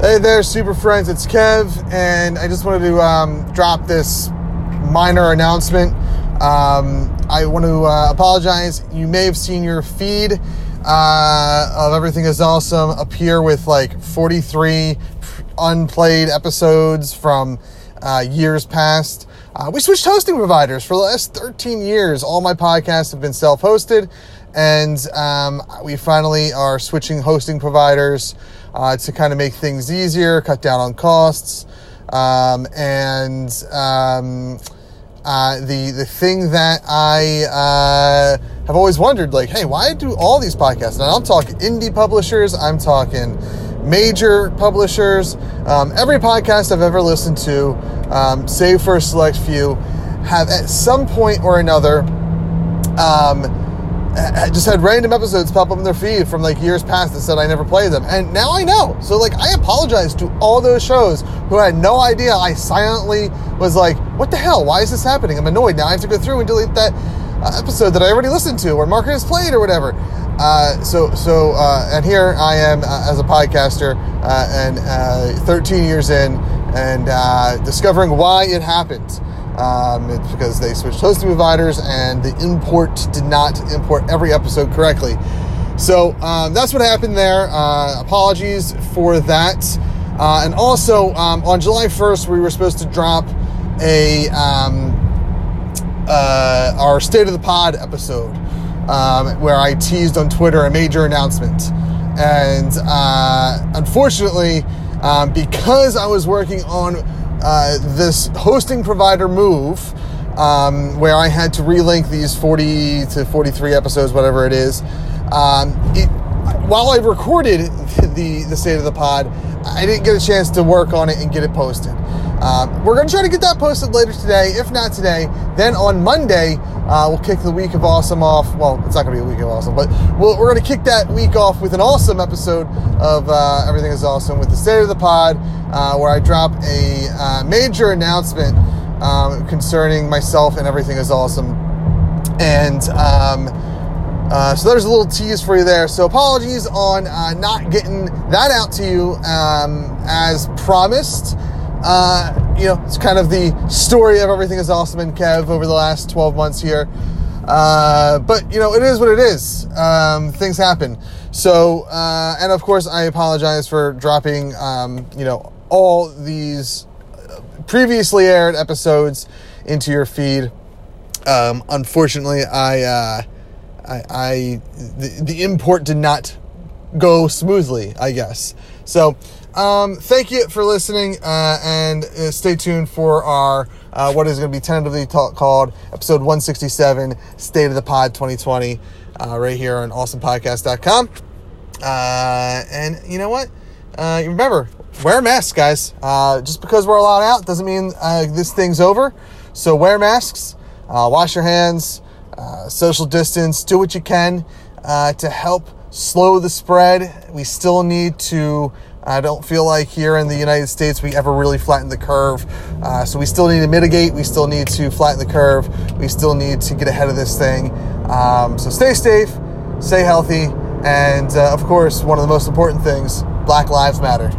Hey there, Super Friends. It's Kev, and I just wanted to um, drop this minor announcement. Um, I want to uh, apologize. You may have seen your feed uh, of Everything is Awesome appear with like 43 unplayed episodes from uh, years past. Uh, we switched hosting providers for the last 13 years. All my podcasts have been self hosted, and um, we finally are switching hosting providers uh, to kind of make things easier, cut down on costs, um, and um, uh, the the thing that I uh, have always wondered, like, hey, why do all these podcasts? And I'm talking indie publishers, I'm talking major publishers. Um, every podcast I've ever listened to, um, save for a select few, have at some point or another. Just had random episodes pop up in their feed from like years past that said I never played them. And now I know. So like I apologize to all those shows who had no idea. I silently was like, what the hell? Why is this happening? I'm annoyed. Now I have to go through and delete that uh, episode that I already listened to or Market has played or whatever. Uh, so, so, uh, and here I am uh, as a podcaster uh, and uh, 13 years in and discovering why it happened. Um, it's because they switched hosting providers and the import did not import every episode correctly. So um, that's what happened there. Uh, apologies for that. Uh, and also, um, on July 1st, we were supposed to drop a um, uh, our State of the Pod episode um, where I teased on Twitter a major announcement. And uh, unfortunately, um, because I was working on uh, this hosting provider move um, where I had to relink these 40 to 43 episodes, whatever it is. Um, it, while I recorded the, the state of the pod, I didn't get a chance to work on it and get it posted. Um, we're going to try to get that posted later today. If not today, then on Monday, uh, we'll kick the week of awesome off. Well, it's not going to be a week of awesome, but we we are going to kick that week off with an awesome episode of uh, Everything is Awesome with the State of the Pod, uh, where I drop a uh, major announcement um, concerning myself and Everything is Awesome. And um, uh, so there's a little tease for you there. So apologies on uh, not getting that out to you um, as promised. Uh, you know, it's kind of the story of everything is awesome in Kev over the last 12 months here. Uh, but, you know, it is what it is. Um, things happen. So, uh, and of course, I apologize for dropping, um, you know, all these previously aired episodes into your feed. Um, unfortunately, I, uh, I, I the, the import did not go smoothly, I guess. So, um, thank you for listening, uh, and uh, stay tuned for our uh, what is going to be tentatively ta- called episode 167, State of the Pod 2020, uh, right here on awesomepodcast.com. Uh, and you know what? Uh, remember, wear masks, guys. just because we're allowed out doesn't mean this thing's over. So wear masks, wash your hands, social distance, do what you can to help slow the spread. We still need to I don't feel like here in the United States we ever really flattened the curve. Uh, so we still need to mitigate. We still need to flatten the curve. We still need to get ahead of this thing. Um, so stay safe, stay healthy, and uh, of course, one of the most important things Black Lives Matter.